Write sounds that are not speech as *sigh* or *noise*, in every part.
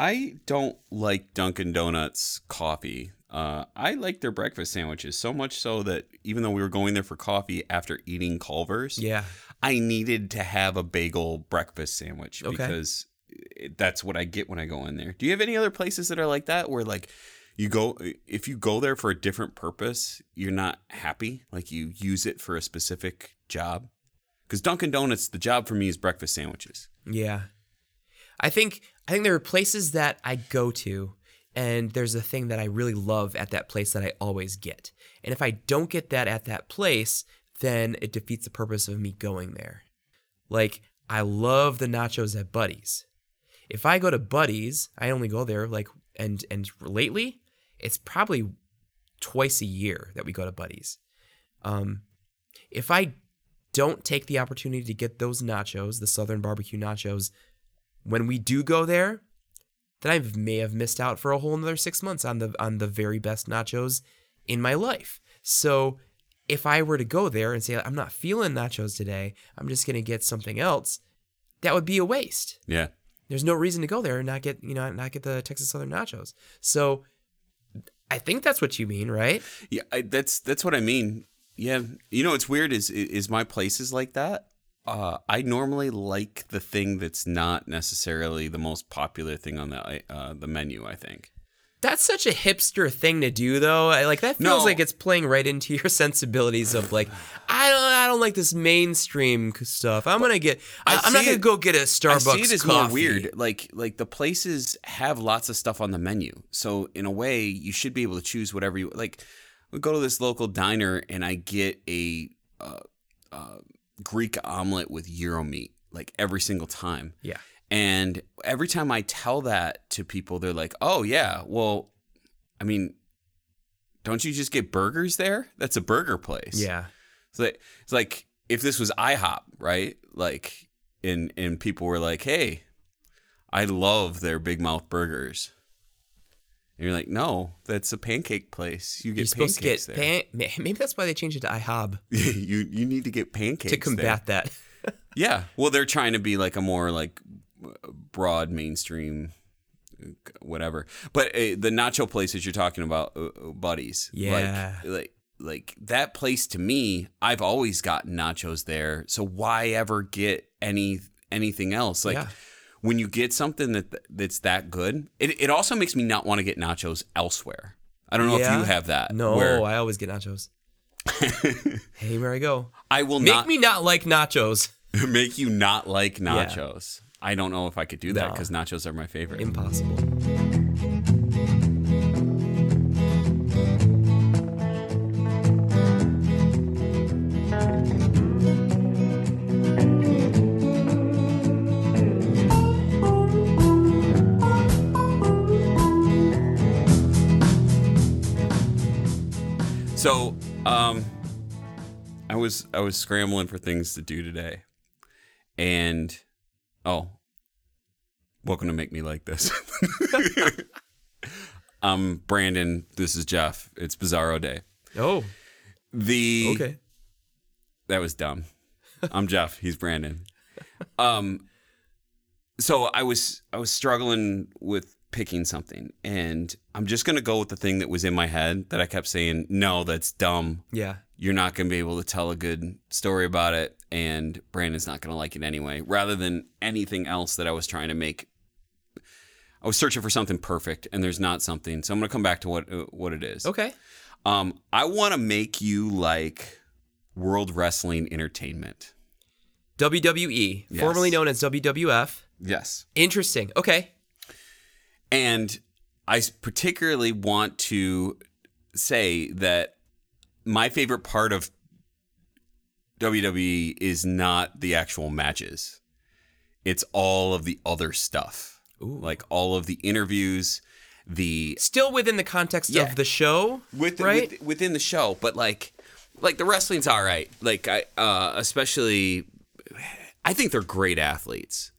I don't like Dunkin' Donuts coffee. Uh, I like their breakfast sandwiches so much so that even though we were going there for coffee after eating Culver's, Yeah. I needed to have a bagel breakfast sandwich Okay. because that's what I get when I go in there. Do you have any other places that are like that where like you go if you go there for a different purpose, you're not happy, like you use it for a specific job? Cuz Dunkin' Donuts the job for me is breakfast sandwiches. Yeah. I think I think there are places that I go to and there's a thing that I really love at that place that I always get. And if I don't get that at that place, then it defeats the purpose of me going there. Like I love the nachos at Buddy's. If I go to Buddy's, I only go there like and and lately, it's probably twice a year that we go to Buddy's. Um if I don't take the opportunity to get those nachos, the Southern barbecue nachos, when we do go there, then I may have missed out for a whole another six months on the on the very best nachos in my life. So if I were to go there and say I'm not feeling nachos today, I'm just gonna get something else, that would be a waste. Yeah. There's no reason to go there and not get you know not get the Texas Southern nachos. So I think that's what you mean, right? Yeah, I, that's that's what I mean. Yeah, you know what's weird is is my places like that. Uh, I normally like the thing that's not necessarily the most popular thing on the uh, the menu. I think. That's such a hipster thing to do, though. I, like that feels No. like it's playing right into *laughs* your sensibilities of like, I don't, I don't like this mainstream stuff. I'm gonna get, I, I'm not gonna it- go get a Starbucks I see it as coffee. more weird. Like like the places have lots of stuff on the menu, so in a way you should be able to choose whatever you like. We go to this local diner and I get a uh, uh, Greek omelet with gyro meat like every single time. Yeah, And every time I tell that to people, they're like, "Oh yeah, well, I mean, don't you just get burgers there? That's a burger place." yeah, So it's like if this was IHOP, right? Like, and and people were like, "Hey, I love their Big Mouth burgers." And you're like, "No, that's a pancake place. You you're get supposed to get pancakes there. pan- ma- Maybe that's why they changed it to IHOB *laughs* you you need to get pancakes to combat that. *laughs* Yeah, well, they're trying to be like a more like broad mainstream whatever. But uh, the nacho places you're talking about, uh, uh, buddies, Yeah. like, like like that place to me, I've always gotten nachos there. So why ever get any anything else? Like Yeah. When you get something that that's that good, it it also makes me not want to get nachos elsewhere. I don't know if you have that. No, where I always get nachos. *laughs* hey, where I go, I will not make not me not like nachos. *laughs* make you not like nachos. I don't know if I could do that No. because nachos are my favorite. Impossible. So, um, I was I was scrambling for things to do today, and oh, welcome to make me like this. I'm *laughs* Brandon. This is Jeff. It's Bizarro Day. Oh, The okay. that was dumb. I'm Jeff. He's Brandon. Um, so I was I was struggling with picking something, and I'm just gonna go with the thing that was in my head that I kept saying, no, that's dumb. Yeah. You're not gonna be able to tell a good story about it, and Brandon's not gonna like it anyway. Rather than anything else that I was trying to make. I was searching for something perfect, and there's not something. So I'm gonna come back to what uh, what it is. Okay. Um, I want to make you like World Wrestling Entertainment. WWE, Yes. formerly known as WWF. Yes. Interesting. Okay. And I particularly want to say that my favorite part of WWE is not the actual matches. It's all of the other stuff. Ooh. Like all of the interviews, the Still within the context Yeah. of the show, with the, right? with- within the show, but like like the wrestling's all right. Like I uh especially I think they're great athletes.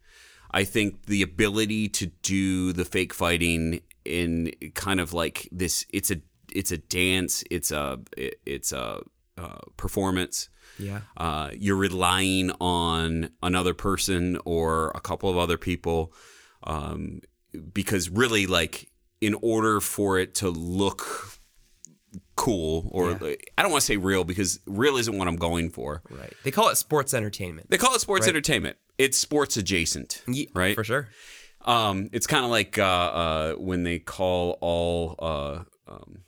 I think the ability to do the fake fighting in kind of like this it's a it's a dance, it's a it's a uh, performance. yeah. Uh, you're relying on another person or a couple of other people. Um, because really like in order for it to look cool or I don't want to say real because real isn't what I'm going for. Right. They call it sports entertainment. They call it sports entertainment. It's sports adjacent, Ye- right? For sure. Um, it's kind of like uh, uh, when they call all uh, um,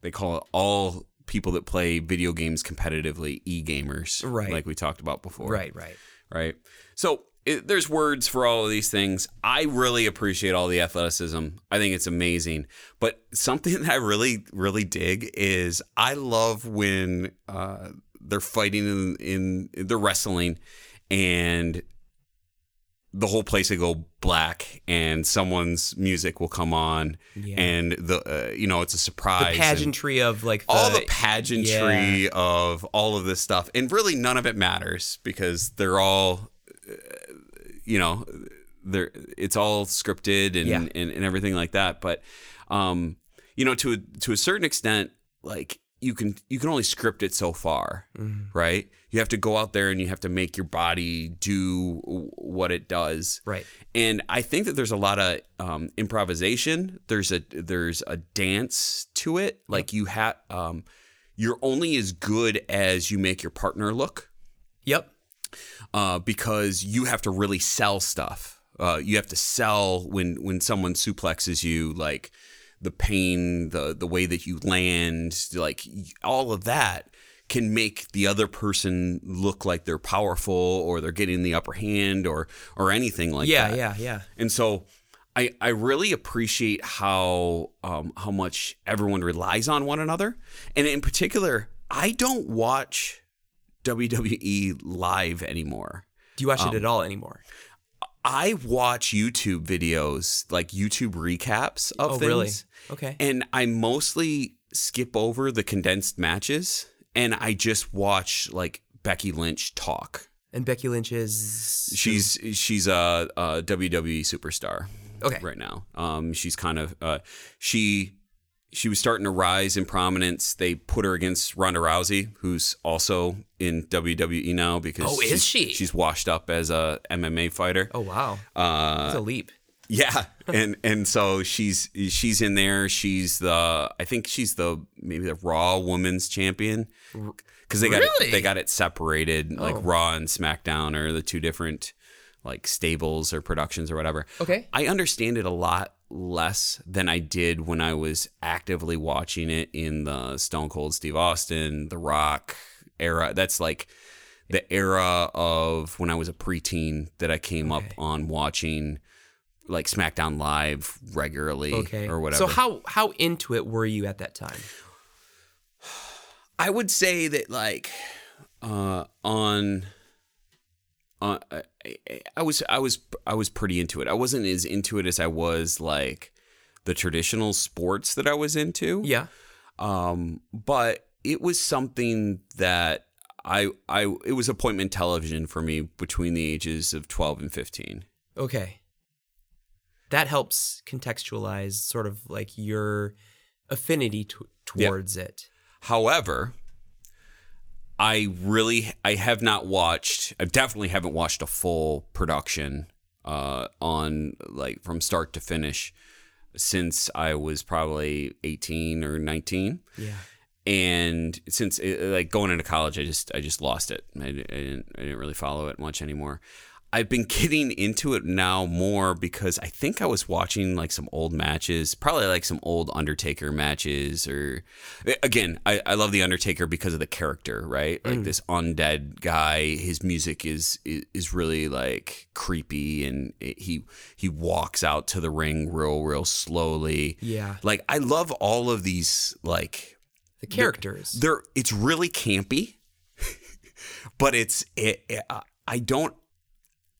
they call it all people that play video games competitively e-gamers, Right. Like we talked about before, Right, right. right? So it, there's words for all of these things. I really appreciate all the athleticism. I think it's amazing. But something *laughs* that I really, really dig is I love when uh, they're fighting in, in the wrestling and the whole place will go black and someone's music will come on Yeah. and the uh, you know it's a surprise and- Pageantry of like the, all the pageantry of all of this stuff and really none of it matters because they're all you know they're it's all scripted and, Yeah. and and everything like that but um you know to a, to a certain extent like you can you can only script it so far Mm-hmm. right you have to go out there and you have to make your body do what it does Right. and I think that there's a lot of um, improvisation. There's a there's a dance to it. Like you have, um, you're only as good as you make your partner look, Yep. Uh, because you have to really sell stuff. Uh, you have to sell when when someone suplexes you, like the pain, the the way that you land, like all of that can make the other person look like they're powerful or they're getting the upper hand or or anything like Yeah, that. yeah, yeah. Yeah. And so I, I really appreciate how um, how much everyone relies on one another. And in particular, I don't watch WWE live anymore. Do you watch Um, it at all anymore? I watch YouTube videos, like YouTube recaps of Oh, things. really? Okay. And I mostly skip over the condensed matches and I just watch like Becky Lynch talk. And Becky Lynch is She's she's a, a WWE superstar. Okay. right now. Um, she's kind of uh, she she was starting to rise in prominence. They put her against Ronda Rousey, who's also in WWE now because Oh, is she? She's washed up as a MMA fighter. Oh wow. Uh, That's a leap. yeah, *laughs* and and so she's she's in there. She's the I think she's the maybe the Raw Women's Champion because they got Really? it, they got it separated like Oh. Raw and SmackDown are the two different like stables or productions or whatever. Okay. I understand it a lot less than I did when I was actively watching it in the Stone Cold Steve Austin, The Rock era. That's like the era of when I was a preteen that I came up on watching like SmackDown Live regularly Okay. or whatever. So how how into it were you at that time? *sighs* I would say that like uh, on uh, I, I- was I was I was pretty into it. I wasn't as into it as I was like the traditional sports that I was into. Yeah. Um, but it was something that I I it was appointment television for me between the ages of 12 and 15. Okay. That helps contextualize sort of like your affinity to, towards it. However, I really I have not watched. I definitely haven't watched a full production uh, on like from start to finish since I was probably eighteen or nineteen. Yeah. And since uh, like going into college, I just I just lost it. I, I didn't I didn't really follow it much anymore. I've been getting into it now more because I think I was watching like some old matches, probably like some old Undertaker matches, or again, I, I love the Undertaker because of the character, right? Like mm. this undead guy. His music is is, is really like creepy, and it, he he walks out to the ring real real slowly. Yeah. Like I love all of these like The characters. they're it's really campy *laughs* but it's it, it, i don't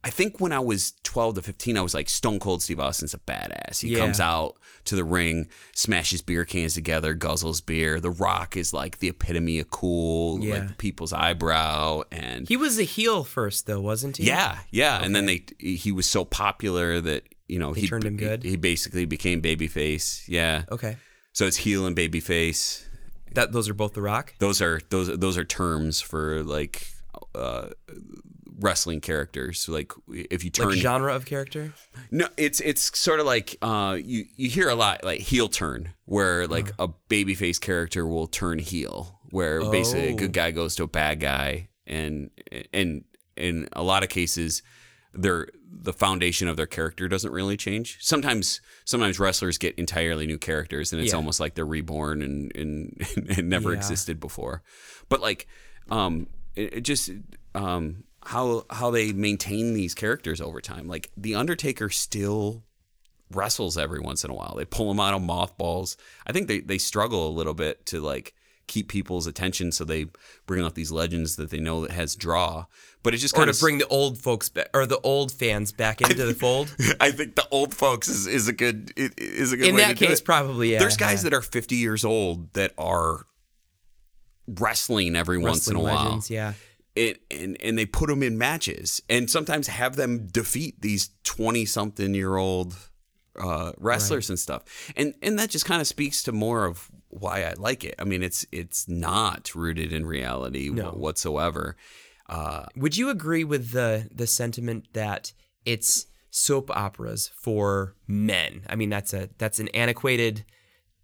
i think when i was 12 to 15 i was like stone cold steve austin's a badass he Yeah. comes out to the ring smashes beer cans together guzzles beer the rock is like the epitome of cool Yeah. like people's eyebrow and he was a heel first though, wasn't he? yeah yeah and then they he was so popular that you know he turned him good? he basically became babyface yeah Okay. so it's heel and babyface That those are both The Rock. those are those those are terms for like uh, wrestling characters. Like if you turn Like genre of character. no, it's it's sort of like uh, you you hear a lot like heel turn, where like a babyface character will turn heel, where basically a Oh. good guy goes to a bad guy, and and in a lot of cases, their the foundation of their character doesn't really change. Sometimes sometimes wrestlers get entirely new characters, and it's Yeah. almost like they're reborn and and, *laughs* and never Yeah. existed before. But like, um, it, it just um how how they maintain these characters over time. Like the Undertaker still wrestles every once in a while. They pull him out of mothballs. I think they they struggle a little bit to like keep people's attention, so they bring out these legends that they know that has draw. But it just Or kind to of bring the old folks back, or the old fans back *laughs* into the fold. *laughs* I think the old folks is, is a good is a good In that case, probably yeah. There's guys yeah. that are 50 years old that are wrestling every once in a Wrestling while. legends, yeah. It, and and they put them in matches and sometimes have them defeat these 20 something year old uh, wrestlers and stuff and and that just kind of speaks to more of why I like it I mean it's it's not rooted in reality No. whatsoever uh, Would you agree with the the sentiment that it's soap operas for men? I mean, that's a that's an antiquated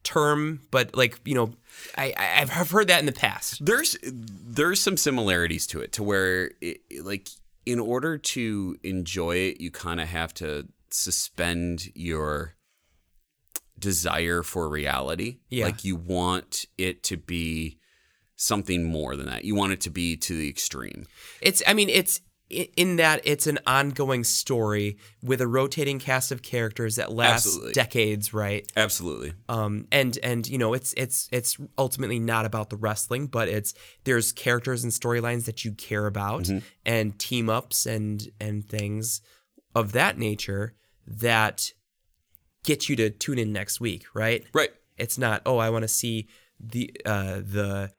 term, but like you know, I I've heard that in the past. there's there's some similarities to it to where it, like in order to enjoy it you kind of have to suspend your desire for reality Yeah. like you want it to be something more than that you want it to be to the extreme It's I mean it's in that it's an ongoing story with a rotating cast of characters that lasts Absolutely. decades, right? absolutely um and and you know it's it's it's ultimately not about the wrestling but it's there's characters and storylines that you care about and team ups and and things of that nature that get you to tune in next week right right it's not oh i want to see the uh the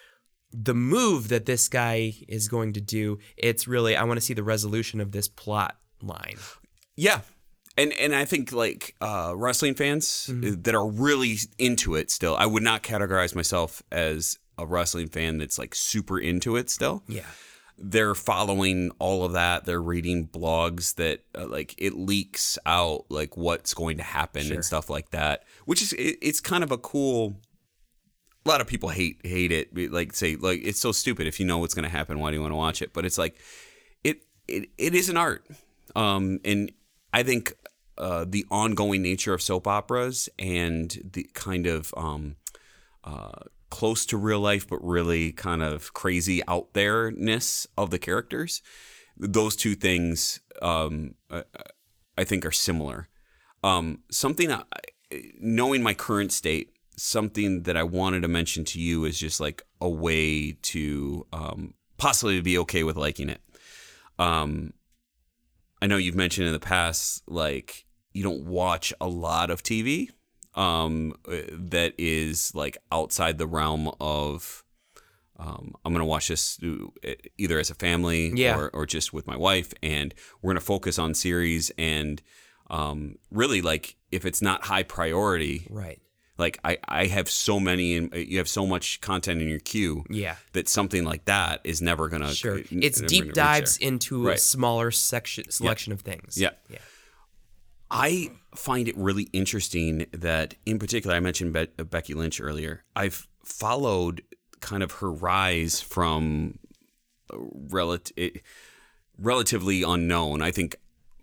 the move that this guy is going to do it's really i want to see the resolution of this plot line Yeah. And and I think like uh, wrestling fans that are really into it still. I would not categorize myself as a wrestling fan that's like super into it still. yeah They're following all of that. They're reading blogs that uh, like it leaks out like what's going to happen Sure. and stuff like that, which is it, it's kind of a cool a lot of people hate hate it like say like it's so stupid. If you know what's going to happen why do you want to watch it? But it's like it it, it is an art. Um and i think uh the ongoing nature of soap operas and the kind of um uh close to real life but really kind of crazy out there ness of the characters those two things um I, I think are similar. Um something I, knowing my current state something that i wanted to mention to you is just like a way to um possibly be okay with liking it um i know you've mentioned in the past like you don't watch a lot of tv um uh, that is like outside the realm of um, I'm gonna watch this uh, either as a family Yeah. or, or just with my wife, and we're gonna focus on series and um, really like if it's not high priority, right like I, I have so many and uh, you have so much content in your queue yeah that something like that is never gonna Sure. Uh, n- It's never deep dives into a smaller section selection of things. Yeah. Yeah. I find it really interesting that, in particular, I mentioned Be- uh, Becky Lynch earlier. I've followed kind of her rise from relative, eh, relatively unknown. I think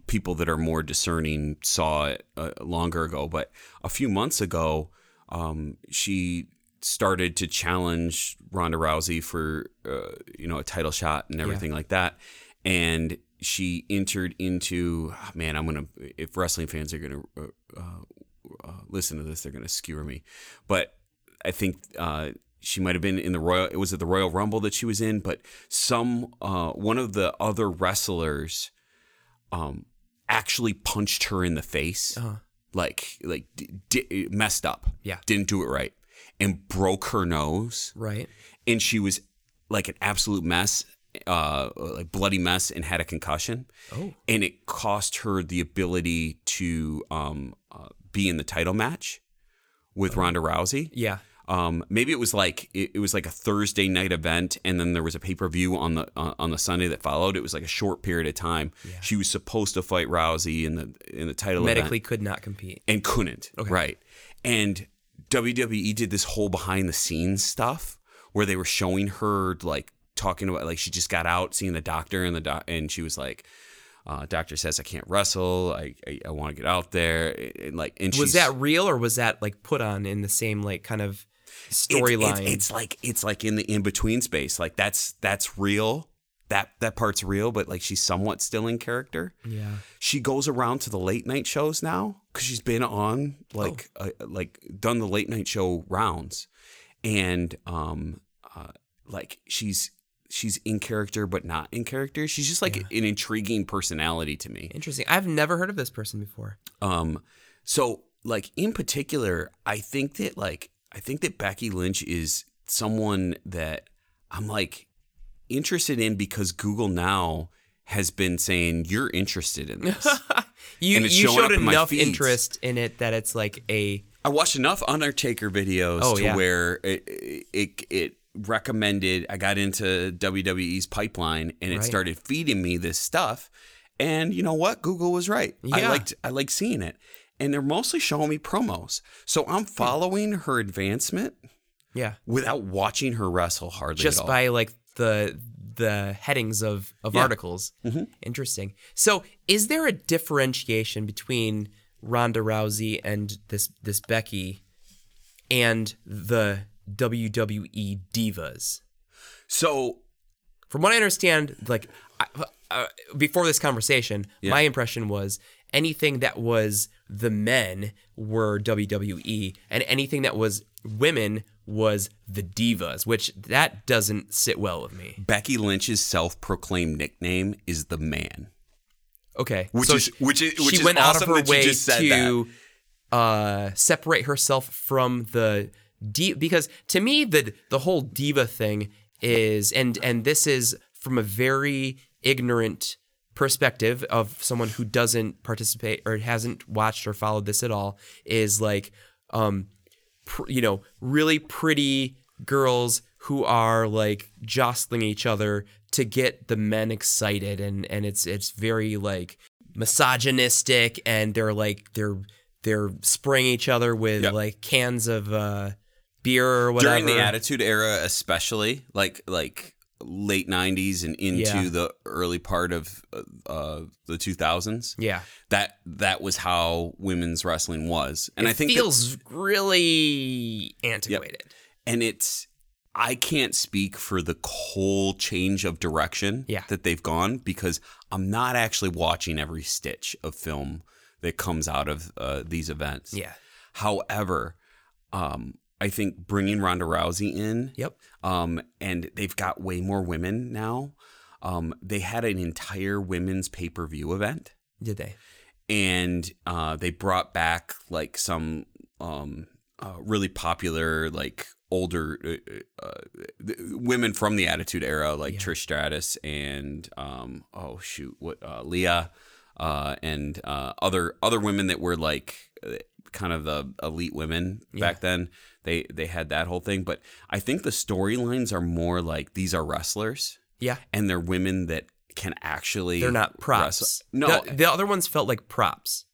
people that are more discerning saw it uh, longer ago, but a few months ago, um, she started to challenge Ronda Rousey for uh, you know a title shot and everything like that, and she entered into ah, man. I'm gonna if wrestling fans are gonna uh, uh, uh, listen to this, they're gonna skewer me, but I think. Uh, she might have been in the Royal. It was at the Royal Rumble that she was in, but some uh, one of the other wrestlers um, actually punched her in the face, Uh-huh. Like like d- d- messed up. Yeah. didn't do it right, and broke her nose, Right. and she was like an absolute mess, uh, like bloody mess, and had a concussion. Oh. and it cost her the ability to um, uh, be in the title match with Ronda Rousey. Yeah. Um, maybe it was like it, it was like a Thursday night event, and then there was a pay per view on the uh, on the Sunday that followed. It was like a short period of time. She was supposed to fight Rousey in the in the title event Medically could not compete. and couldn't. Right. And WWE did this whole behind the scenes stuff where they were showing her like talking about like she just got out seeing the doctor and the doc and she was like uh, doctor says I can't wrestle. I I, I want to get out there and like and Was that real or was that like put on in the same like kind of storyline? It's, it's like it's like in the in between space. Like that's that's real. That that part's real, but like she's somewhat still in character. yeah. she goes around to the late night shows now because she's been on like uh, like done the late night show rounds and um uh, like she's she's in character but not in character she's just like an intriguing personality to me Interesting. I've never heard of this person before. um so like in particular i think that like i think that becky lynch is someone that i'm like interested in because google now has been saying you're interested in this *laughs* You you showed up in my enough interest in it that it's like a I watched enough Undertaker videos Oh, to yeah. where it, it it recommended. I got into WWE's pipeline, and it Right. started feeding me this stuff. And you know what? Google was right. I liked I liked seeing it, and they're mostly showing me promos. So I'm following her advancement yeah. without watching her wrestle hardly Just at all. by like the the headings of of Yeah. articles. Interesting. So, is there a differentiation between Ronda Rousey and this this Becky and the WWE divas? so From what I understand, like I, uh, before this conversation, my impression was anything that was the men were WWE, and anything that was women was the divas, which that doesn't sit well with me. Becky Lynch's self-proclaimed nickname is the Man, Okay, which so is which is which she is went awesome out of her way to uh, separate herself from the di- because to me the the whole diva thing is and and this is from a very ignorant perspective of someone who doesn't participate or hasn't watched or followed this at all is like um pr- you know really pretty girls who are like jostling each other to get the men excited and and it's it's very like misogynistic and they're like they're they're spraying each other with Yep. like cans of uh beer or whatever during the attitude era especially like like late 90s and into Yeah. the early part of uh, the 2000s yeah. That that was how women's wrestling was. And it i think that- feels really antiquated. And it's i can't speak for the whole change of direction Yeah. that they've gone because i'm not actually watching every stitch of film that comes out of uh, these events. Yeah. However um, i think bringing ronda rousey in. Yep. Um, and they've got way more women now. Um, they had an entire women's pay per view event, did they? And uh, they brought back like some um, uh, really popular like older uh, uh, women from the Attitude Era, like Trish Stratus and um, oh shoot, what uh, Leah uh, and uh, other other women that were like uh, kind of the elite women back then. They they had that whole thing, but I think the storylines are more like these are wrestlers yeah and they're women that can actually they're not props wrestle. No, the, the other ones felt like props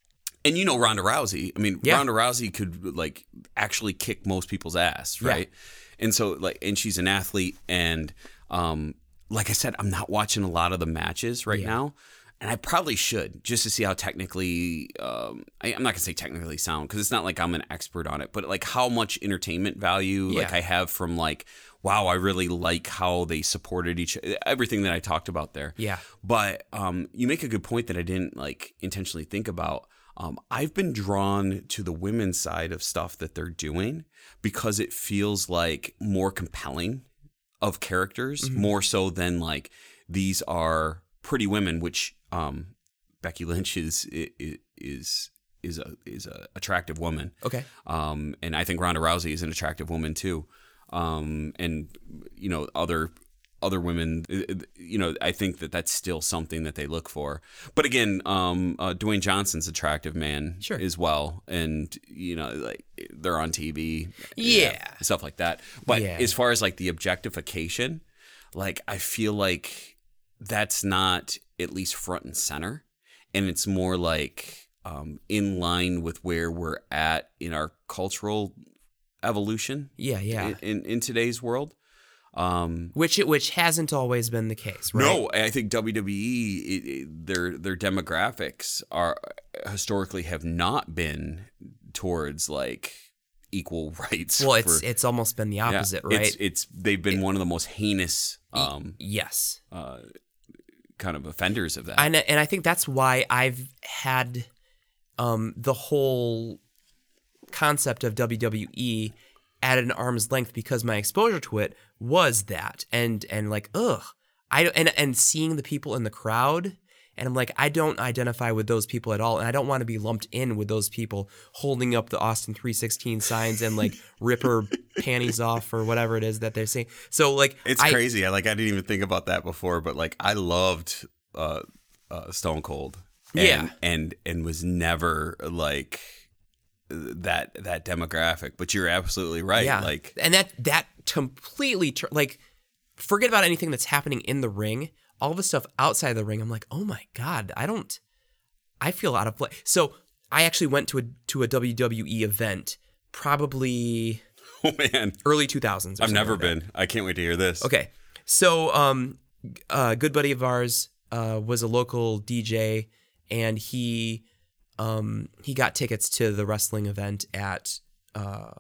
and you know Ronda Rousey. I mean, Yeah. Ronda Rousey could like actually kick most people's ass, right? And so like, and she's an athlete, and um, like I said, I'm not watching a lot of the matches right now, and I probably should just to see how technically. Um, I, I'm not gonna say technically sound because it's not like I'm an expert on it, but like how much entertainment value like I have from like. Wow, I really like how they supported each everything that I talked about there. Yeah. But um, you make a good point that I didn't like intentionally think about. Um, I've been drawn to the women's side of stuff that they're doing because it feels like more compelling of characters, more so than like these are pretty women, which um, Becky Lynch is is is is a is a attractive woman. okay Um, and I think Ronda Rousey is an attractive woman too. Um, and you know other other women, you know, I think that that's still something that they look for. But again, um, uh, Dwayne Johnson's attractive man Sure. as well, and you know, like they're on TV, Yeah. stuff like that. But Yeah. as far as like the objectification, like I feel like that's not at least front and center, and it's more like um, in line with where we're at in our cultural evolution Yeah, yeah. in, in, in today's world. Um, which it which hasn't always been the case, right? No, I think WWE it, it, their their demographics are historically have not been towards like equal *laughs* rights. Well, it's for- it's almost been the yeah, opposite, right? It's, it's they've been one of the most heinous um, yes. Kind of offenders of that. and and I think that's why I've had um, the whole concept of WWE at an arm's length because my exposure to it was that, and and like ugh, I and and seeing the people in the crowd. And I'm like, I don't identify with those people at all, and I don't want to be lumped in with those people holding up the Austin 316 signs and like *laughs* ripper panties off or whatever it is that they're saying. So like, it's I- crazy. I like I didn't even think about that before, but like I loved uh, uh, Stone Cold. And, Yeah. and and was never like that that demographic. But you're absolutely right. Yeah, Like and that that completely tur- like forget about anything that's happening in the ring. All the stuff outside the ring, I'm like, oh my god, I don't. I feel out of place. So I actually went to a to a WWE event, probably *laughs* oh man, early 2000s. or I've never like been. I can't wait to hear this. Okay, so um, a good buddy of ours uh, was a local DJ, and he um he got tickets to the wrestling event at uh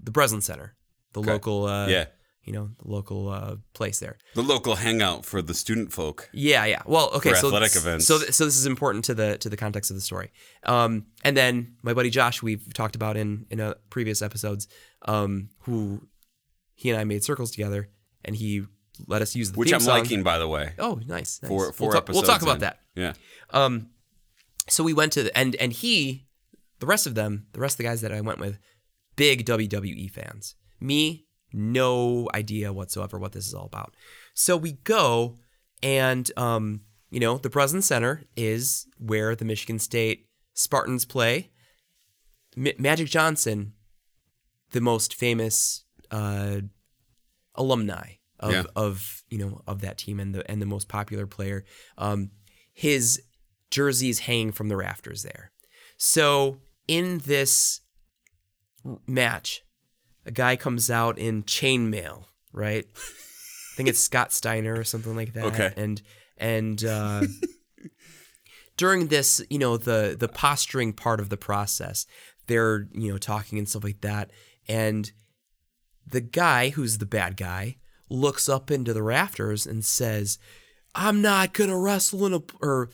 the Breslin Center, the local uh, Yeah. You know, the local uh, place there. The local hangout for the student folk. Yeah, yeah. Well, okay. For so athletic this- events. So, th- so this is important to the to the context of the story. Um, and then my buddy Josh, we've talked about in in uh, previous episodes, um, who he and I made circles together, and he let us use the Which I'm song. liking, by the way. Oh, nice. nice. Four, four we'll, talk, we'll talk about in. that. Yeah. Um, so we went to the, and and he, the rest of them, the rest of the guys that I went with, big WWE fans. Me, no idea whatsoever what this is all about. So we go, and um, you know, the Breslin Center is where the Michigan State Spartans play. M- Magic Johnson, the most famous uh, alumni of, Yeah. of you know of that team and the and the most popular player. Um, his jersey is hanging from the rafters there. So in this match, a guy comes out in chainmail, right? I think it's Scott Steiner or something like that. Okay. And and uh, during this, you know, the the posturing part of the process, they're you know talking and stuff like that, and the guy who's the bad guy looks up into the rafters and says, "I'm not gonna wrestle in a or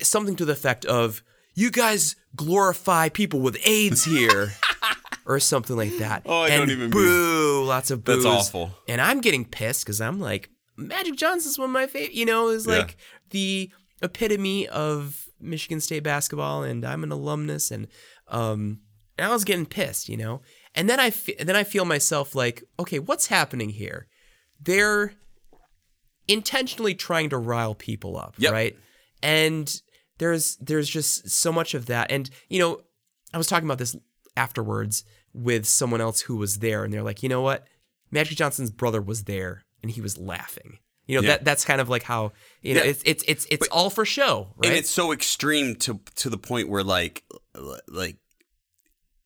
something to the effect of." You guys glorify people with AIDS here, *laughs* or something like that. Oh, I and don't even boo, lots of boos. That's awful. And I'm getting pissed because I'm like, Magic Johnson's one of my favorite. You know, is Yeah. like the epitome of Michigan State basketball, and I'm an alumnus, and um, and I was getting pissed, you know. And then I fe- then I feel myself like, okay, what's happening here? They're intentionally trying to rile people up, Yep. right? And there's there's just so much of that, and you know, I was talking about this afterwards with someone else who was there, and they're like, you know what? Magic Johnson's brother was there, and he was laughing. You know, Yeah. that that's kind of like how you know Yeah. it's it's it's it's all for show, right? And it's so extreme to to the point where like like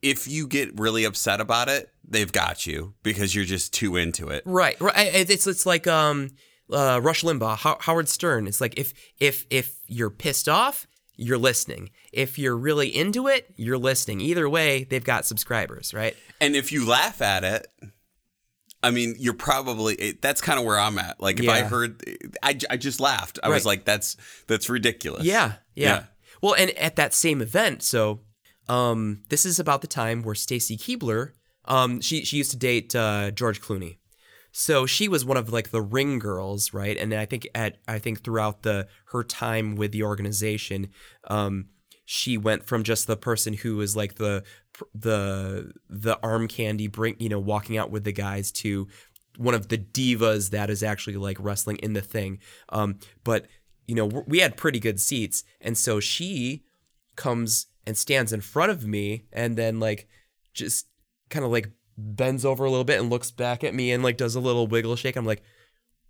if you get really upset about it, they've got you because you're just too into it. Right, right. It's it's like um, uh, Rush Limbaugh, Ho- Howard Stern. It's like if if if you're pissed off, you're listening. If you're really into it, you're listening. Either way, they've got subscribers, right? And if you laugh at it, I mean, you're probably it, that's kind of where I'm at. Like if I heard I, I just laughed. I was like that's that's ridiculous. Yeah, yeah, Yeah. Well, and at that same event, so um, this is about the time where Stacy Keibler, um, she she used to date uh, George Clooney. So she was one of like the ring girls, right? And I think at I think throughout the her time with the organization, um, she went from just the person who was like the the the arm candy bring you know walking out with the guys to one of the divas that is actually like wrestling in the thing. Um, but you know, we had pretty good seats, and so she comes and stands in front of me, and then like just kind of like bends over a little bit and looks back at me and like does a little wiggle shake. I'm like,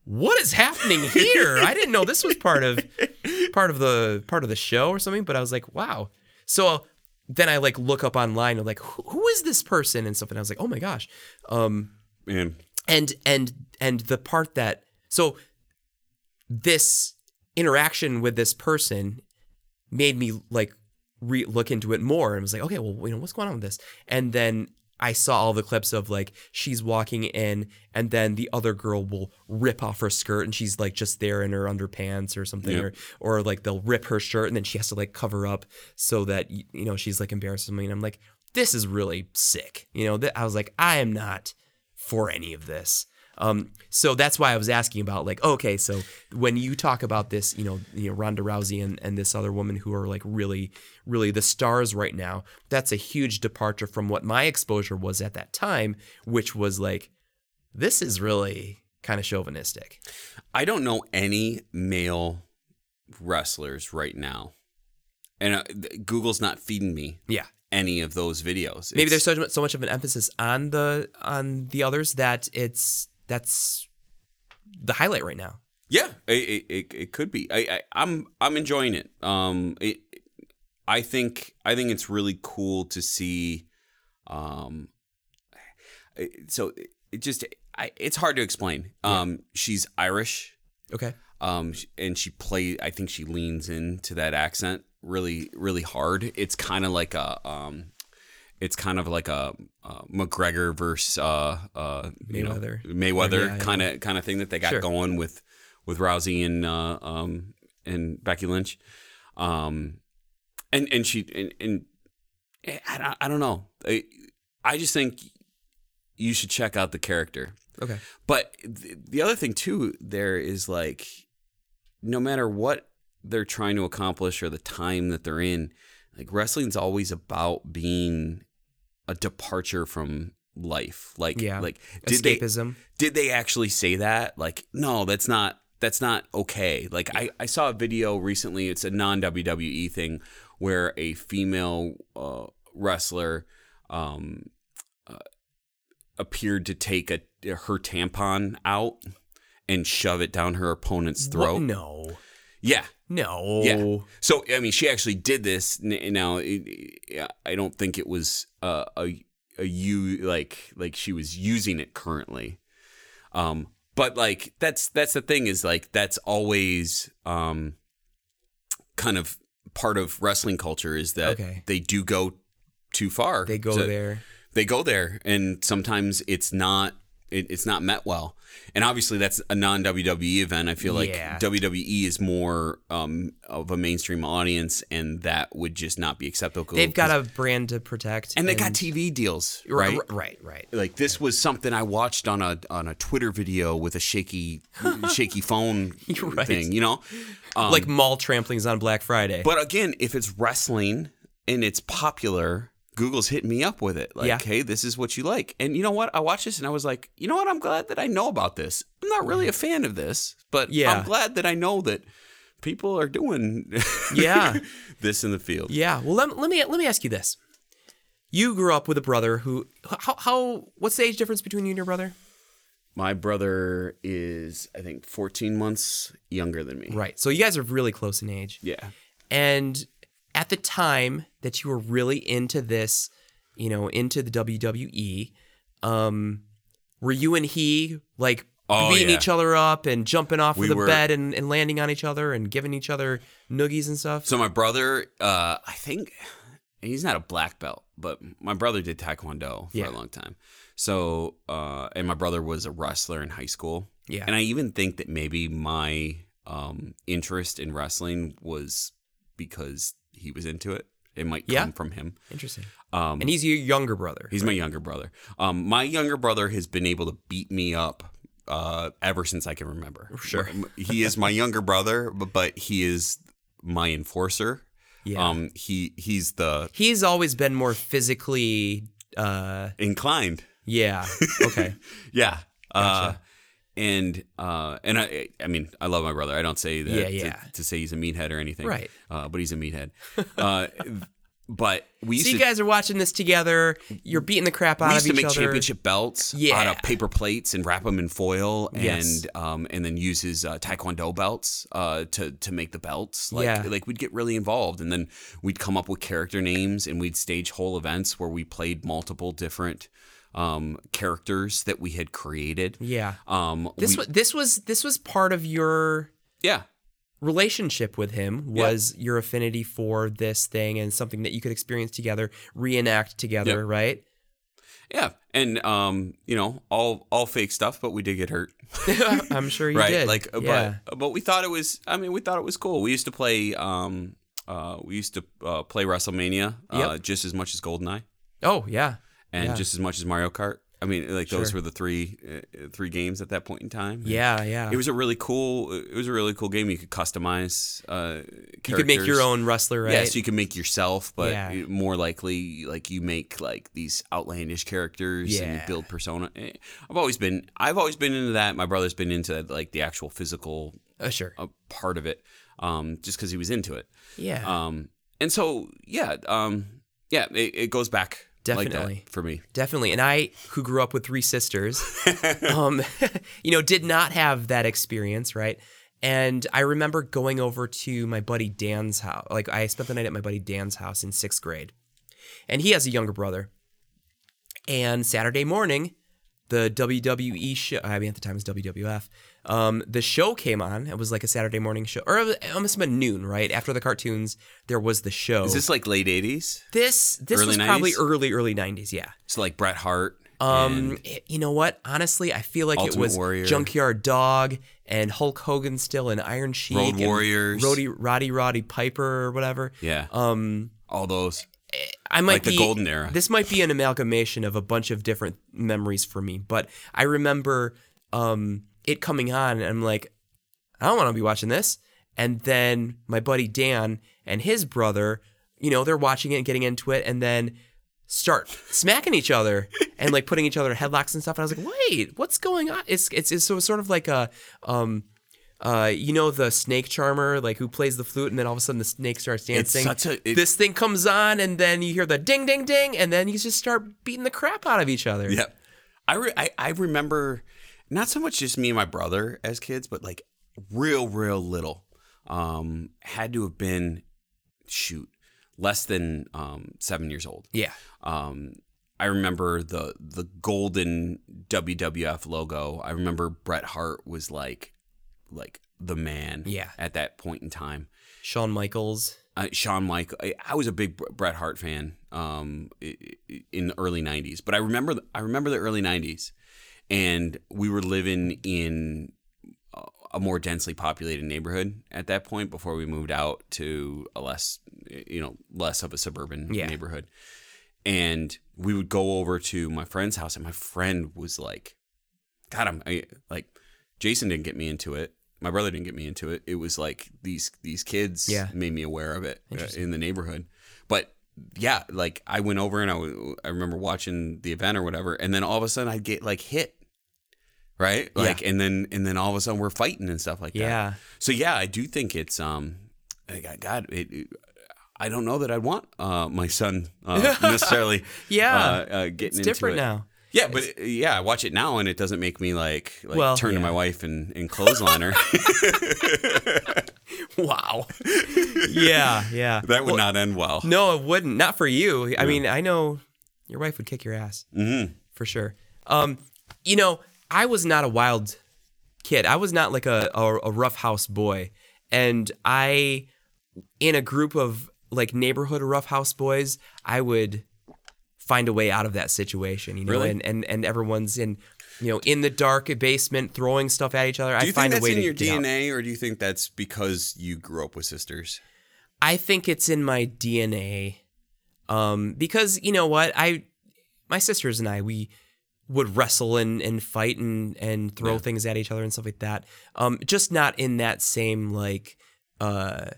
what is happening here? I didn't know this was part of *laughs* part of the part of the show or something, but I was like, wow. So then I like look up online and like, who, who is this person and stuff, and I was like, oh my gosh. Um, Man, and and and the part that so this interaction with this person made me like re- look into it more and was like okay well you know what's going on with this and then I saw all the clips of like she's walking in and then the other girl will rip off her skirt and she's like just there in her underpants or something Yep. or or like they'll rip her shirt and then she has to like cover up so that you know she's like embarrassed me and I'm like this is really sick you know that I was like I am not for any of this. Um, so that's why I was asking about like, okay, so when you talk about this, you know, you know, Ronda Rousey and, and this other woman who are like really, really the stars right now, that's a huge departure from what my exposure was at that time, which was like, this is really kind of chauvinistic. I don't know any male wrestlers right now, and uh, Google's not feeding me Yeah. any of those videos. Maybe It's- there's so so much of an emphasis on the on the others that it's that's the highlight right now. Yeah, it, it, it, could be. I, I I'm I'm enjoying it. Um, it, I think I think it's really cool to see. Um, so it, it just I, it's hard to explain. Um, she's Irish. Okay. Um, and she play. I think she leans into that accent really, really hard. It's kind of like a um, it's kind of like a uh, McGregor versus uh, uh, you know, Mayweather. Mayweather Yeah, yeah. kind of kind of thing that they got Sure. going with with Rousey and uh, um, and Becky Lynch. Um, and and she and, and I, don't- I don't know. I, I just think you should check out the character. Okay. But th- the other thing too, there is like, no matter what they're trying to accomplish or the time that they're in, like wrestling's always about being a departure from life. Like, Yeah. like did they Escapism. did they actually say that? Like, no, that's not that's not okay. Like I, I saw a video recently, it's a non WWE thing where a female uh, wrestler um, uh, appeared to take a her tampon out and shove it down her opponent's throat. What? No. Yeah. No. Yeah. So I mean, she actually did this. Now, I don't think it was uh, a a you like like she was using it currently. Um, but like that's that's the thing is like that's always um kind of part of wrestling culture is that Okay. they do go too far. They go So- there. they go there and sometimes it's not it, it's not met well and obviously that's a non WWE event I feel like Yeah. WWE is more um, of a mainstream audience and that would just not be acceptable They've got a brand to protect. and they got TV deals right, right right, right. like this was something I watched on a on a Twitter video with a shaky *laughs* shaky phone right. thing you know um, like mall trampolines on Black Friday. but again, if it's wrestling and it's popular, Google's hitting me up with it. Like, Yeah. hey, this is what you like. And you know what? I watched this and I was like, you know what? I'm glad that I know about this. I'm not really a mm-hmm. fan of this, but Yeah. I'm glad that I know that people are doing *laughs* Yeah. this in the field. yeah. Well, let, let me let me ask you this. You grew up with a brother who how how what's the age difference between you and your brother? My brother is, I think, 14 months younger than me. Right. So you guys are really close in age. Yeah. And at the time that you were really into this, you know, into the WWE, um, were you and he like Oh, beating yeah. each other up and jumping off We of the were- bed and, and landing on each other and giving each other noogies and stuff? So my brother, uh, I think he's not a black belt, but my brother did taekwondo for Yeah. a long time. So, uh, and my brother was a wrestler in high school. Yeah. And I even think that maybe my um, interest in wrestling was because he was into it. It might come Yeah. from him. Interesting. Um, And he's your younger brother. He's my younger brother. Um, my younger brother has been able to beat me up uh, ever since I can remember. Sure. he is my younger brother, but, but he is my enforcer. Yeah. Um, he he's the he's always been more physically uh inclined. yeah. Okay. *laughs* Yeah. Uh, and uh, and I I mean I love my brother. I don't say that Yeah, to- yeah. To, say he's a meathead or anything. Right. Uh, but he's a meathead. *laughs* Uh, but we used So you to guys are watching this together. You're beating the crap out we of used to each make other. championship belts Yeah. out of paper plates and wrap them in foil Yes. and um and then use his uh, taekwondo belts uh to to make the belts like Yeah. like we'd get really involved and then we'd come up with character names and we'd stage whole events where we played multiple different um characters that we had created Yeah. um This we- was this was this was part of your yeah relationship with him was your affinity for this thing and something that you could experience together, reenact together, right? yeah and um you know all all fake stuff but we did get hurt *laughs* I'm sure you right did. like yeah. but but we thought it was i mean we thought it was cool we used to play um uh we used to uh, play wrestlemania uh, Yep. just as much as goldeneye oh yeah. And Yeah. just as much as mario kart i mean like those were the three uh, three games at that point in time Yeah, yeah. it was a really cool it was a really cool game you could customize uh you could make your own wrestler, right? Yeah, so you can make yourself, but Yeah. more likely, like you make like these outlandish characters and you build persona. Eh, I've always been, I've always been into that. My brother's been into like the actual physical Uh, sure. uh, part of it, um, just because he was into it. Yeah. Um, and so yeah, um, yeah, it, it goes back Definitely. that for me. Definitely. And I, who grew up with three sisters, *laughs* um, *laughs* you know, did not have that experience, right? And I remember going over to my buddy Dan's house. Like, I spent the night at my buddy Dan's house in sixth grade. And he has a younger brother. And Saturday morning, the WWE show, I mean, at the time it was WWF, um, the show came on. It was like a Saturday morning show, or it must have been noon, right? After the cartoons, there was the show. Is this like late '80s? this this early was probably early, early 90s, yeah. So like Bret Hart. Um, and- it- you know what? Honestly, I feel like it was Warrior. Junkyard Dog and Hulk Hogan still and Iron Sheik, Road and Warriors. Roddy Roddy Roddy Piper or whatever. yeah, Um, all those. I might Like the be, golden era. This might be an amalgamation of a bunch of different memories for me, but I remember um it coming on, and I'm like, I don't want to be watching this. And then my buddy Dan and his brother, you know, they're watching it and getting into it, and then start smacking each other and like putting each other in headlocks and stuff. And I was like, wait, what's going on? It's it's, it's so- sort of like a um uh you know the snake charmer like who plays the flute and then all of a sudden the snake starts dancing. such a- it- this thing comes on and then you hear the ding ding ding and then you just start beating the crap out of each other. Yep. I, re- I I remember not so much just me and my brother as kids, but like real, real little. Um, had to have been shoot less than um, seven years old. Yeah. Um, I remember the the golden WWF logo. I remember Bret Hart was like like the man. Yeah. At that point in time, Shawn Michaels. uh, Shawn Michael. I, I was a big Bret Hart fan um, in the early '90s, but I remember I remember the early '90s, and we were living in a- more densely populated neighborhood at that point before we moved out to a less you know less of a suburban Yeah. neighborhood, and we would go over to my friend's house, and my friend was like, "God, I'm I, like." Jason didn't get me into it. My brother didn't get me into it. It was like these these kids Yeah. made me aware of it uh, in the neighborhood. But yeah, like I went over and I, w- I remember watching the event or whatever, and then all of a sudden I'd get like hit, right? Yeah. Like, and then and then all of a sudden we're fighting and stuff like that. Yeah. So yeah, I do think it's um, God, it, it- I don't know that I'd want uh my son uh, *laughs* necessarily Yeah. uh, uh, getting It's into different it. now. Yeah, but yeah, I watch it now and it doesn't make me like like Well, turn to my wife and, and clothesline her. *laughs* Wow. yeah, yeah. *laughs* that would not end well. No, it wouldn't. Not for you. I mean, I know your wife would kick your ass Mm-hmm. for sure. Um, you know, I was not a wild kid. I was not like a, a, a rough house boy, and I, in a group of like neighborhood rough house boys, I would find a way out of that situation. You know, Really? and and and everyone's in. You know, in the dark basement, throwing stuff at each other. Do I you find think a that's way in to your get out. DNA, or do you think that's because you grew up with sisters? I think it's in my DNA. Um, because you know what? I my sisters and I, we would wrestle and, and fight and, and throw Yeah. things at each other and stuff like that. Um, just not in that same like uh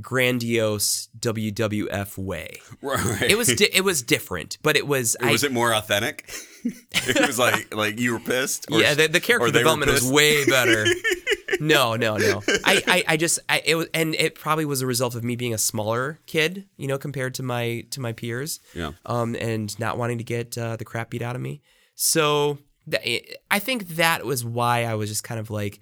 grandiose WWF way. Right. It was di- it was different, but it was I, was it more authentic? *laughs* it was like like you were pissed. Or, yeah, the, the character development was way better. *laughs* no, no, no. I, I, I just, I, it was, and it probably was a result of me being a smaller kid, you know, compared to my to my peers. Yeah. Um, and not wanting to get uh, the crap beat out of me. So th- I think that was why I was just kind of like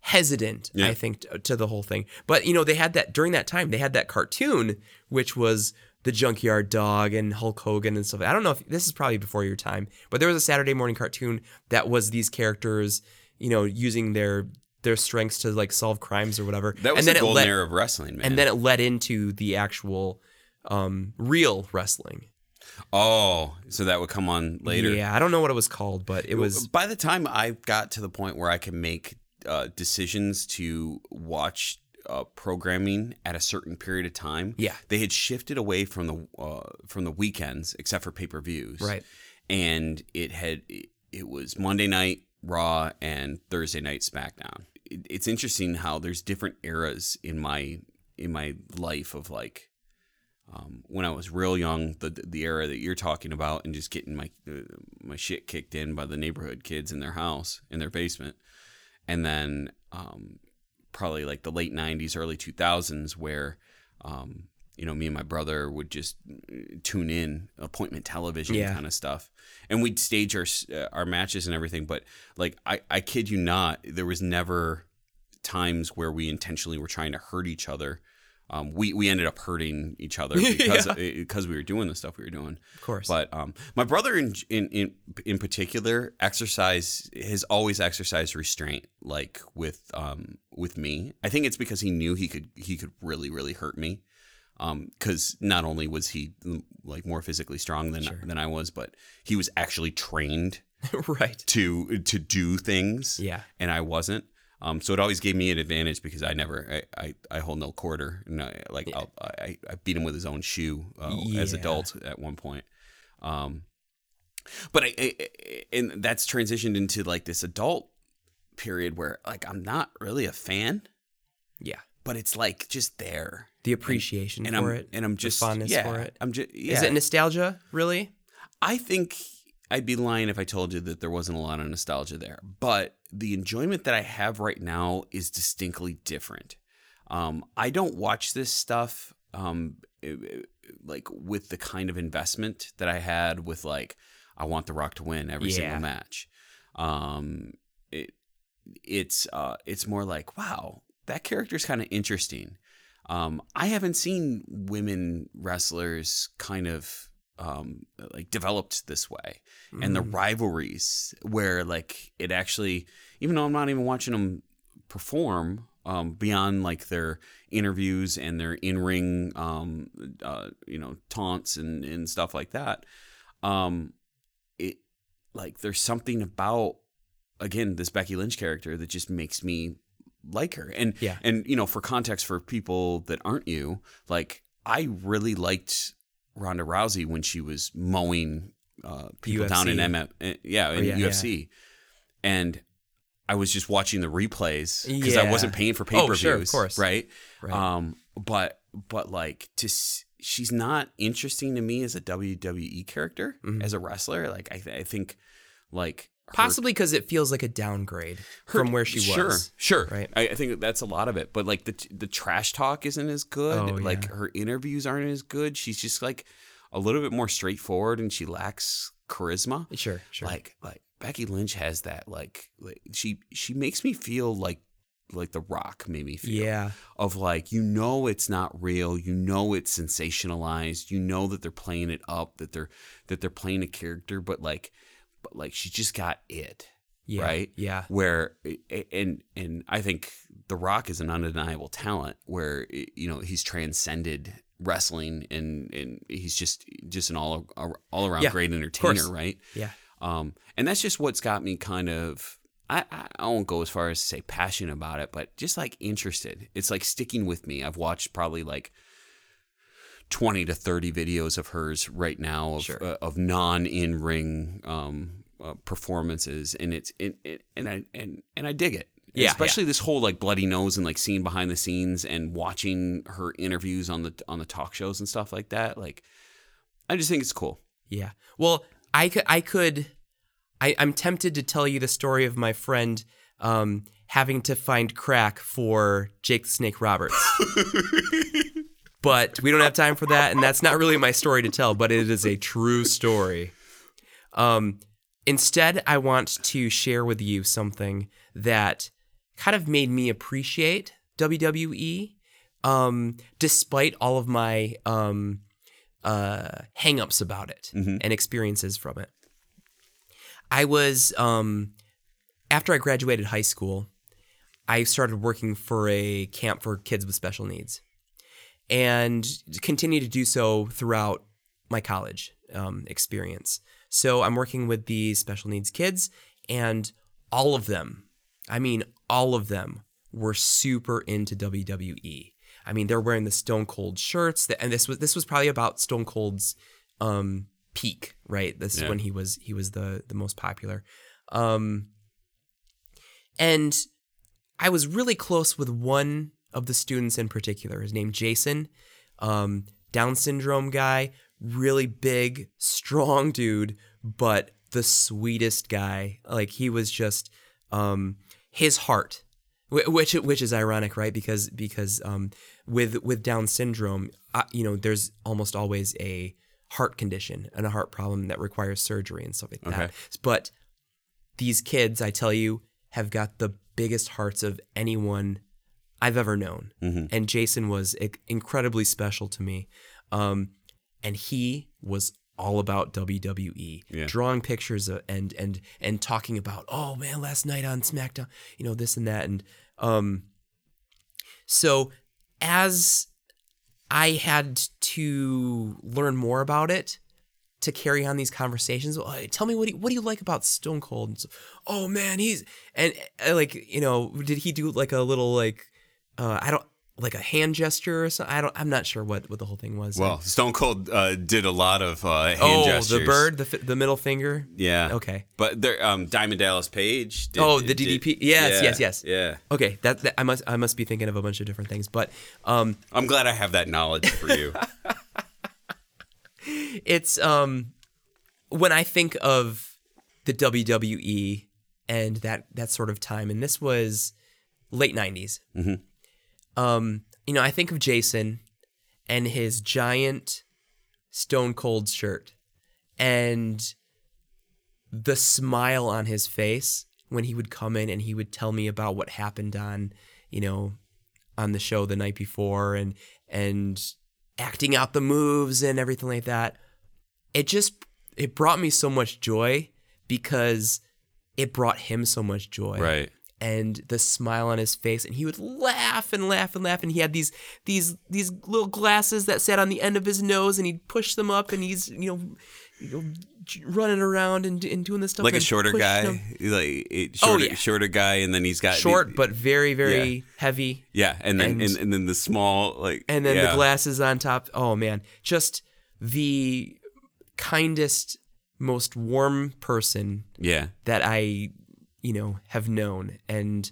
hesitant. Yeah. I think t- to the whole thing. But you know, they had that during that time. They had that cartoon, which was the Junkyard Dog and Hulk Hogan and stuff. I don't know if this is probably before your time, but there was a Saturday morning cartoon that was these characters, you know, using their their strengths to like solve crimes or whatever. That was and the then golden it led, era of wrestling, man. and then it led into the actual um, real wrestling. Oh, so that would come on later. Yeah, I don't know what it was called, but it was By the time I got to the point where I could make uh, decisions to watch uh, programming at a certain period of time, Yeah. they had shifted away from the uh, from the weekends, except for pay per views, Right. And it had it, was Monday night Raw and Thursday night SmackDown. It, it's interesting how there's different eras in my in my life of like um, when I was real young, the the era that you're talking about, and just getting my uh, my shit kicked in by the neighborhood kids in their house in their basement, and then um, probably like the late '90s, early 2000s, where um, you know me and my brother would just uh, tune in appointment television Yeah. kind of stuff, and we'd stage our uh, our matches and everything. But like I I kid you not, there was never times where we intentionally were trying to hurt each other. Um, we we ended up hurting each other *laughs* because Yeah. because we were doing the stuff we were doing. of course. But um, my brother in, in in in particular exercise has always exercised restraint, like with um with me. I think it's because he knew he could he could really really hurt me. Um, because not only was he mm, like more physically strong than than I was, but he was actually trained *laughs* right. to to do things Yeah. and I wasn't. Um, so it always gave me an advantage because I never, I, I, I hold no quarter. And I, like I'll, I, I beat him with his own shoe uh, as Yeah. adults at one point. Um, but I, I, and that's transitioned into like this adult period where like I'm not really a fan, Yeah. but it's like just there, The appreciation and for I'm it. and I'm just fondness yeah, for it. I'm just yeah. Is it nostalgia, really? I think I'd be lying if I told you that there wasn't a lot of nostalgia there. But the enjoyment that I have right now is distinctly different. Um, I don't watch this stuff um, it- it- like with the kind of investment that I had with like I want The Rock to win every Yeah. single match. Um, it it's uh, it's more like wow that character's kind of interesting. Um, I haven't seen women wrestlers kind of um, like developed this way, and the rivalries where like it actually, even though I'm not even watching them perform, um, beyond like their interviews and their in ring, um, uh, you know, taunts and and stuff like that, um, it like there's something about again this Becky Lynch character that just makes me like her. And Yeah. and you know for context for people that aren't you like I really liked Ronda Rousey when she was mowing uh, people down in UFC. M- uh, yeah in Oh, yeah, UFC and I was just watching the replays because I wasn't paying for pay Oh, per views sure, of course. right Right. um but but like to s- she's not interesting to me as a WWE character Mm-hmm. as a wrestler like I, th- I think like Possibly because it feels like a downgrade from where she sure, was. Sure, Right. I, I think that's a lot of it. But like the the trash talk isn't as good. Oh, like yeah. her interviews aren't as good. She's just like a little bit more straightforward, and she lacks charisma. Sure, sure. Like like Becky Lynch has that. Like, like she she makes me feel like like The Rock made me feel. yeah. Of like you know it's not real. You know it's sensationalized. You know that they're playing it up. That they're that they're playing a character. But like but like she just got it Yeah. right? Yeah. Where and and I think The Rock is an undeniable talent where you know he's transcended wrestling and and he's just just an all all around Yeah, great entertainer, right? Yeah. Um, and that's just what's got me kind of. I, I I won't go as far as to say passionate about it, but just like interested. It's like sticking with me. I've watched probably like 20 to 30 videos of hers right now of, Sure. uh, of non in ring um, uh, performances, and it's it, it, and I and and I dig it. Yeah, especially this whole like bloody nose and like seeing behind the scenes and watching her interviews on the on the talk shows and stuff like that. Like, I just think it's cool. Yeah. Well, I could, I could, I, I'm tempted to tell you the story of my friend um, having to find crack for Jake the Snake Roberts. *laughs* but we don't have time for that, and that's not really my story to tell, but it is a true story. Um, instead, I want to share with you something that kind of made me appreciate WWE, um, despite all of my um, uh, hangups about it and experiences from it. I was um, after I graduated high school, I started working for a camp for kids with special needs, and continue to do so throughout my college um, experience. So I'm working with these special needs kids, and all of them, I mean, all of them were super into WWE. I mean, they're wearing the Stone Cold shirts, that, and this was this was probably about Stone Cold's um, peak, right? This is when he was he was the the most popular, um, and I was really close with one of the students in particular. His name Jason, um, Down syndrome guy, really big, strong dude, but the sweetest guy. Like he was just um, his heart, which which is ironic, right? Because because um, with with Down syndrome, uh, you know, there's almost always a heart condition and a heart problem that requires surgery and stuff like that. But these kids, I tell you, have got the biggest hearts of anyone I've ever known. And Jason was incredibly special to me. Um, and he was all about WWE, Yeah. drawing pictures of, and and and talking about, oh man, last night on SmackDown, you know this and that, and um, so as I had to learn more about it to carry on these conversations. Well, tell me what do you, what do you like about Stone Cold? And so, oh man, he's and uh, like you know, did he do like a little like uh, I don't like a hand gesture or something? I don't. I'm not sure what what the whole thing was. Well, Stone Cold uh, did a lot of uh, hand oh, gestures. the bird, the the middle finger. Yeah. Okay. But there, um, Diamond Dallas Page. Did, Oh, the did- DDP? Yes, yeah, yes, yes. Yeah. Okay, that, that I must I must be thinking of a bunch of different things, but um, I'm glad I have that knowledge for you. *laughs* it's um when I think of the WWE and that that sort of time, and this was late 90s Um, you know, I think of Jason and his giant Stone Cold shirt, and the smile on his face when he would come in and he would tell me about what happened on, you know, on the show the night before, and and acting out the moves and everything like that. It just it brought me so much joy because it brought him so much joy right. And the smile on his face and he would laugh and laugh and laugh and he had these these these little glasses that sat on the end of his nose and he'd push them up and he's you know, you know running around and, and doing this stuff Like a shorter guy, them. like it, oh, shorter, Oh, yeah. shorter guy, and then he's got short the- but very very heavy yeah, and then and- and, and, then the small like and then yeah. the glasses on top oh man just the kindest most warm person Yeah, that I, you know, have known. And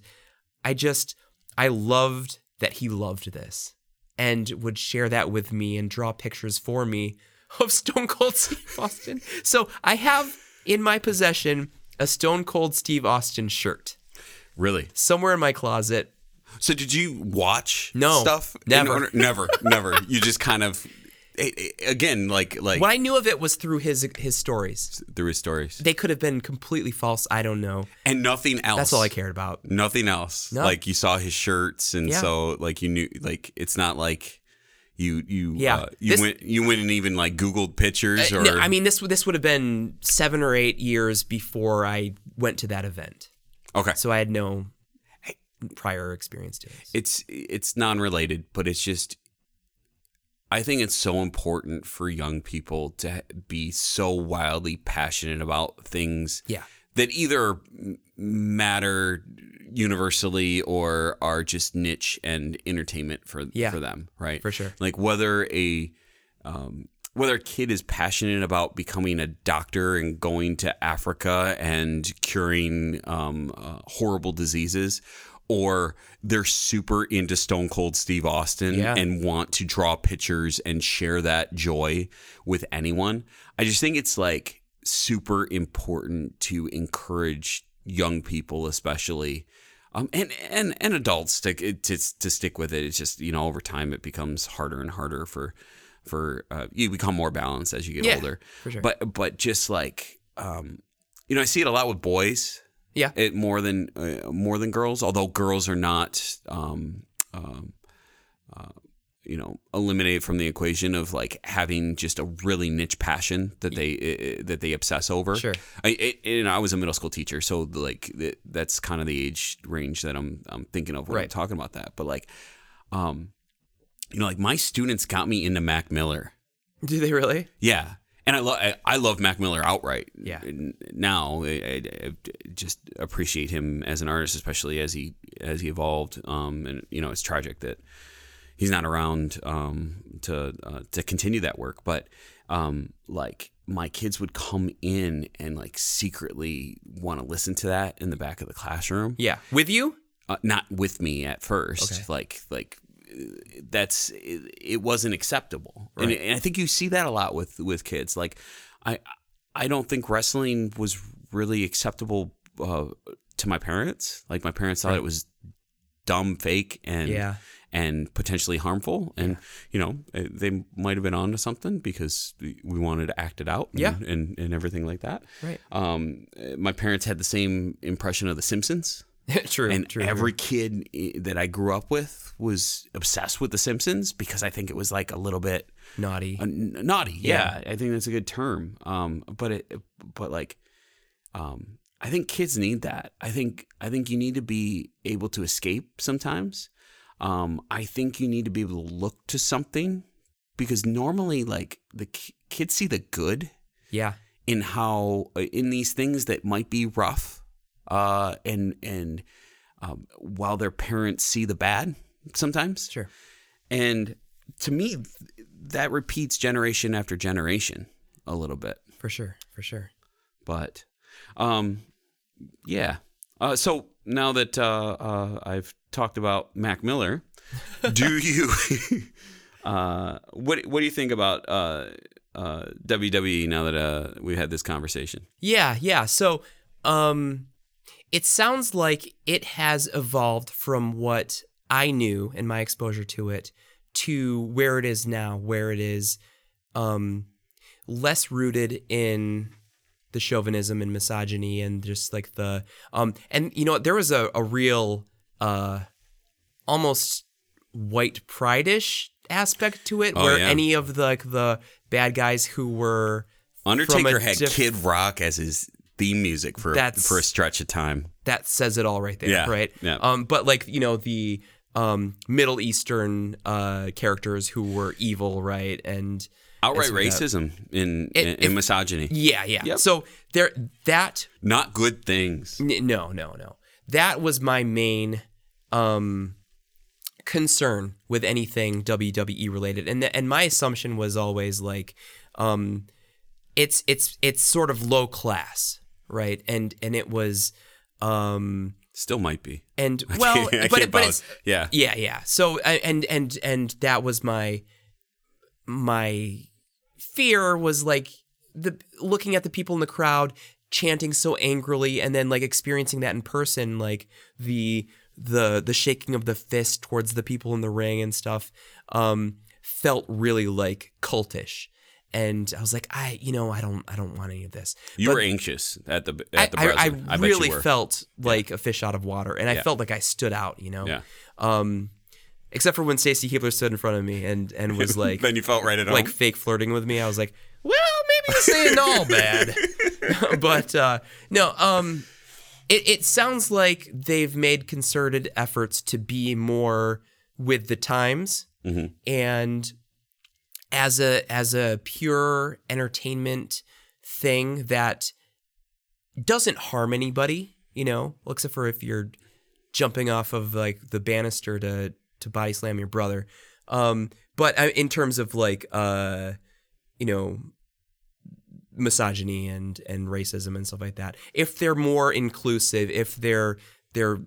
I just, I loved that he loved this and would share that with me and draw pictures for me *laughs* of Stone Cold Steve Austin. So I have in my possession a Stone Cold Steve Austin shirt really. somewhere in my closet. So did you watch No, stuff? never. order- never, never. You just kind of it- it- again like like What I knew of it was through his his stories. through his stories They could have been completely false. I don't know. and nothing else. That's all I cared about. Nothing else. No. Like you saw his shirts, and Yeah. so like you knew like it's not like you you Yeah. uh, you This- went you went and even like Googled pictures Uh, or no, I mean, this this would have been seven or eight years before I went to that event, okay. so I had no prior experience to this. it's it's non-related but it's just i think it's so important for young people to be so wildly passionate about things Yeah. that either matter universally or are just niche and entertainment for Yeah. for them right For sure. like whether a um, whether a kid is passionate about becoming a doctor and going to Africa and curing um, uh, horrible diseases, or they're super into Stone Cold Steve Austin Yeah. and want to draw pictures and share that joy with anyone. I just think it's like super important to encourage young people, especially. Um, and, and and adults to, to to stick with it. It's just you know over time it becomes harder and harder for for uh, you become more balanced as you get Yeah, older. for sure. But but just like um, you know, I see it a lot with boys. Yeah. It more than uh, more than girls. Although girls are not, um, um, uh, you know, eliminated from the equation of like having just a really niche passion that they uh, that they obsess over. Sure. I, it, and I was a middle school teacher, so like th- that's kind of the age range that I'm I'm thinking of when I'm talking about that. But like, um, you know, like my students got me into Mac Miller. Do they really? Yeah, and I love I, I love Mac Miller outright. Yeah. Now I, I, just appreciate him as an artist, especially as he as he evolved. Um, and you know, it's tragic that he's not around um, to uh, to continue that work. But um, like my kids would come in and like secretly want to listen to that in the back of the classroom Yeah. With you? uh, not with me at first. Okay. Like like that's it, it wasn't acceptable, and, and I think you see that a lot with with kids. Like I I don't think wrestling was really acceptable uh, to my parents. Like my parents thought it was dumb, fake, and Yeah. and potentially harmful. And you know eh, they might have been onto something because we we wanted to act it out. And, Yeah. and and everything like that. Right. Um, eh, my parents had the same impression of The Simpsons *laughs* true. and true. every kid that I grew up with was obsessed with The Simpsons because I think it was like a little bit naughty. uh, naughty. Yeah, I think that's a good term. Um, but it, but like, um, I think kids need that. I think I think you need to be able to escape sometimes. Um, I think you need to be able to look to something because normally, like the ki- kids see the good yeah. in how in these things that might be rough uh and and um, while their parents see the bad sometimes Sure. and to me that repeats generation after generation a little bit For sure. For sure. but um yeah uh, so now that uh, uh, I've talked about Mac Miller, *laughs* do you *laughs* uh, what what do you think about uh, uh, WWE now that uh, we had this conversation? Yeah, yeah. So, um, it sounds like it has evolved from what I knew and my exposure to it to where it is now, where it is um, less rooted in the chauvinism and misogyny and just like the um and you know there was a, a real uh almost white pride-ish aspect to it Oh, where yeah. any of the like the bad guys who were Undertaker had diff- Kid Rock as his theme music for That's- for a stretch of time. that says it all right there, Yeah, right? yeah. Um, but like you know the um Middle Eastern uh characters who were evil, right? And Outright It's- racism in, It- in, in misogyny. yeah, yeah. Yep. So there, that Not good things. n- no, no, no. That was my main um concern with anything WWE related, and the, and my assumption was always like, um, it's it's it's sort of low class, right? And and it was, um, Still might be. and *laughs* well, I but but yeah. Yeah, yeah. So I- and and and that was my my fear was like the looking at the people in the crowd chanting so angrily and then like experiencing that in person like the the the shaking of the fist towards the people in the ring and stuff um felt really like cultish and I was like I you know I don't I don't want any of this You But- were anxious at the I, at the I, presser. I really felt like a fish out of water, and I Yeah. felt like I stood out, you know. Yeah. Um, except for when Stacy Keibler stood in front of me and and was *laughs* like then you felt right at home. like fake flirting with me. I was like, *laughs* well, maybe this ain't all bad. *laughs* but uh, no, um, it it sounds like they've made concerted efforts to be more with the times Mhm. and as a as a pure entertainment thing that doesn't harm anybody, you know, except for if you're jumping off of like the banister to to body slam your brother. Um, but uh, in terms of like uh, you know, misogyny and and racism and stuff like that, if they're more inclusive, if they're they're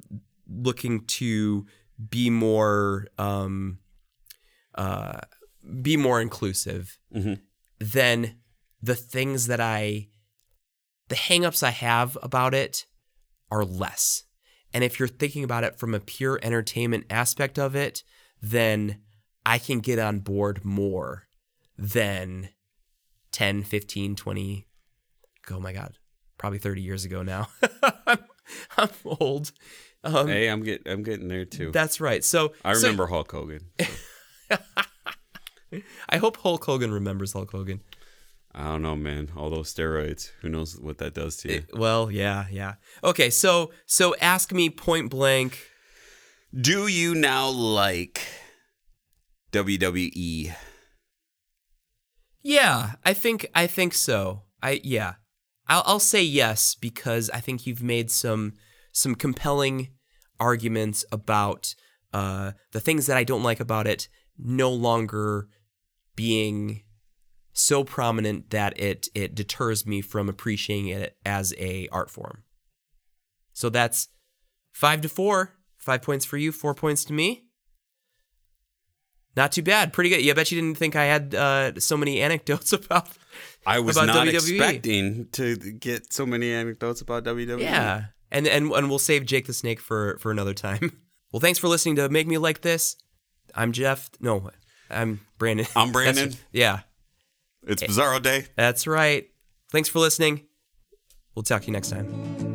looking to be more um, uh, be more inclusive, then the things that I the hangups I have about it are less. And if you're thinking about it from a pure entertainment aspect of it, then I can get on board more than 10, 15, 20, oh my God, probably 30 years ago now. *laughs* I'm, I'm old. Um, Hey, I'm get I'm getting there too. that's right. So I so remember Hulk Hogan. so. *laughs* *laughs* I hope Hulk Hogan remembers Hulk Hogan. I don't know, man. All those steroids. Who knows what that does to you? Well, yeah, yeah. Okay, so so ask me point blank. Do you now like? WWE? Yeah, I think I think so. I yeah, I'll I'll say yes because I think you've made some some compelling arguments about uh, the things that I don't like about it no longer being so prominent that it it deters me from appreciating it as a art form. So that's five to four. Five points for you, four points to me. Not too bad. Pretty good. Yeah, I bet you didn't think I had uh, so many *laughs* anecdotes about. I was About not WWE. expecting to get so many anecdotes about. WWE. Yeah, and and and we'll save Jake the Snake for for another time. *laughs* Well, thanks for listening to Make Me Like This. I'm Jeff. No, I'm Brandon. *laughs* I'm Brandon. Yeah, It's Bizarro Day. that's right. Thanks for listening. We'll talk to you next time.